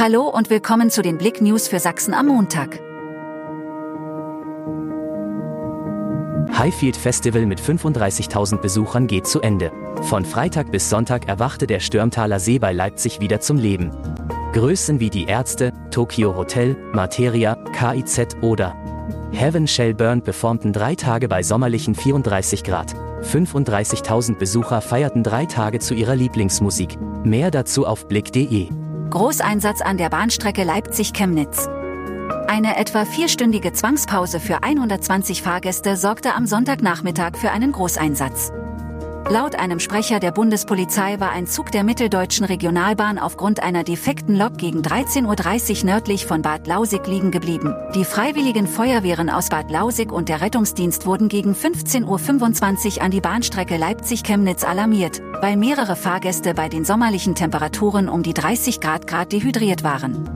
Hallo und willkommen zu den Blick News für Sachsen am Montag. Highfield Festival mit 35.000 Besuchern geht zu Ende. Von Freitag bis Sonntag erwachte der Stürmtaler See bei Leipzig wieder zum Leben. Größen wie die Ärzte, Tokyo Hotel, Materia, KIZ oder Heaven Shell Burn performten drei Tage bei sommerlichen 34 Grad. 35.000 Besucher feierten drei Tage zu ihrer Lieblingsmusik. Mehr dazu auf blick.de. Großeinsatz an der Bahnstrecke Leipzig-Chemnitz. Eine etwa vierstündige Zwangspause für 120 Fahrgäste sorgte am Sonntagnachmittag für einen Großeinsatz. Laut einem Sprecher der Bundespolizei war ein Zug der Mitteldeutschen Regionalbahn aufgrund einer defekten Lok gegen 13.30 Uhr nördlich von Bad Lausig liegen geblieben. Die freiwilligen Feuerwehren aus Bad Lausig und der Rettungsdienst wurden gegen 15.25 Uhr an die Bahnstrecke Leipzig-Chemnitz alarmiert, weil mehrere Fahrgäste bei den sommerlichen Temperaturen um die 30 Grad Grad dehydriert waren.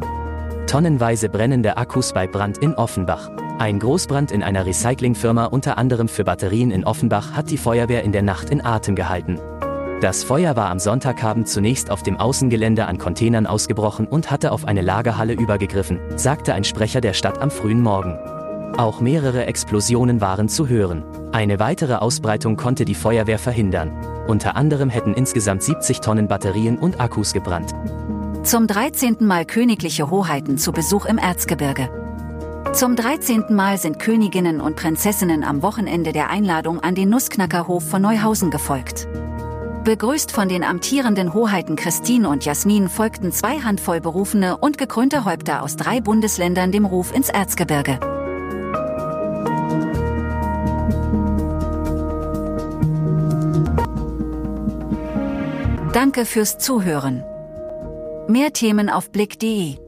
Tonnenweise brennende Akkus bei Brand in Offenbach. Ein Großbrand in einer Recyclingfirma unter anderem für Batterien in Offenbach hat die Feuerwehr in der Nacht in Atem gehalten. Das Feuer war am Sonntagabend zunächst auf dem Außengelände an Containern ausgebrochen und hatte auf eine Lagerhalle übergegriffen, sagte ein Sprecher der Stadt am frühen Morgen. Auch mehrere Explosionen waren zu hören. Eine weitere Ausbreitung konnte die Feuerwehr verhindern. Unter anderem hätten insgesamt 70 Tonnen Batterien und Akkus gebrannt. Zum 13. Mal königliche Hoheiten zu Besuch im Erzgebirge. Zum 13. Mal sind Königinnen und Prinzessinnen am Wochenende der Einladung an den Nussknackerhof von Neuhausen gefolgt. Begrüßt von den amtierenden Hoheiten Christine und Jasmin folgten zwei Handvoll berufene und gekrönte Häupter aus drei Bundesländern dem Ruf ins Erzgebirge. Danke fürs Zuhören. Mehr Themen auf blick.de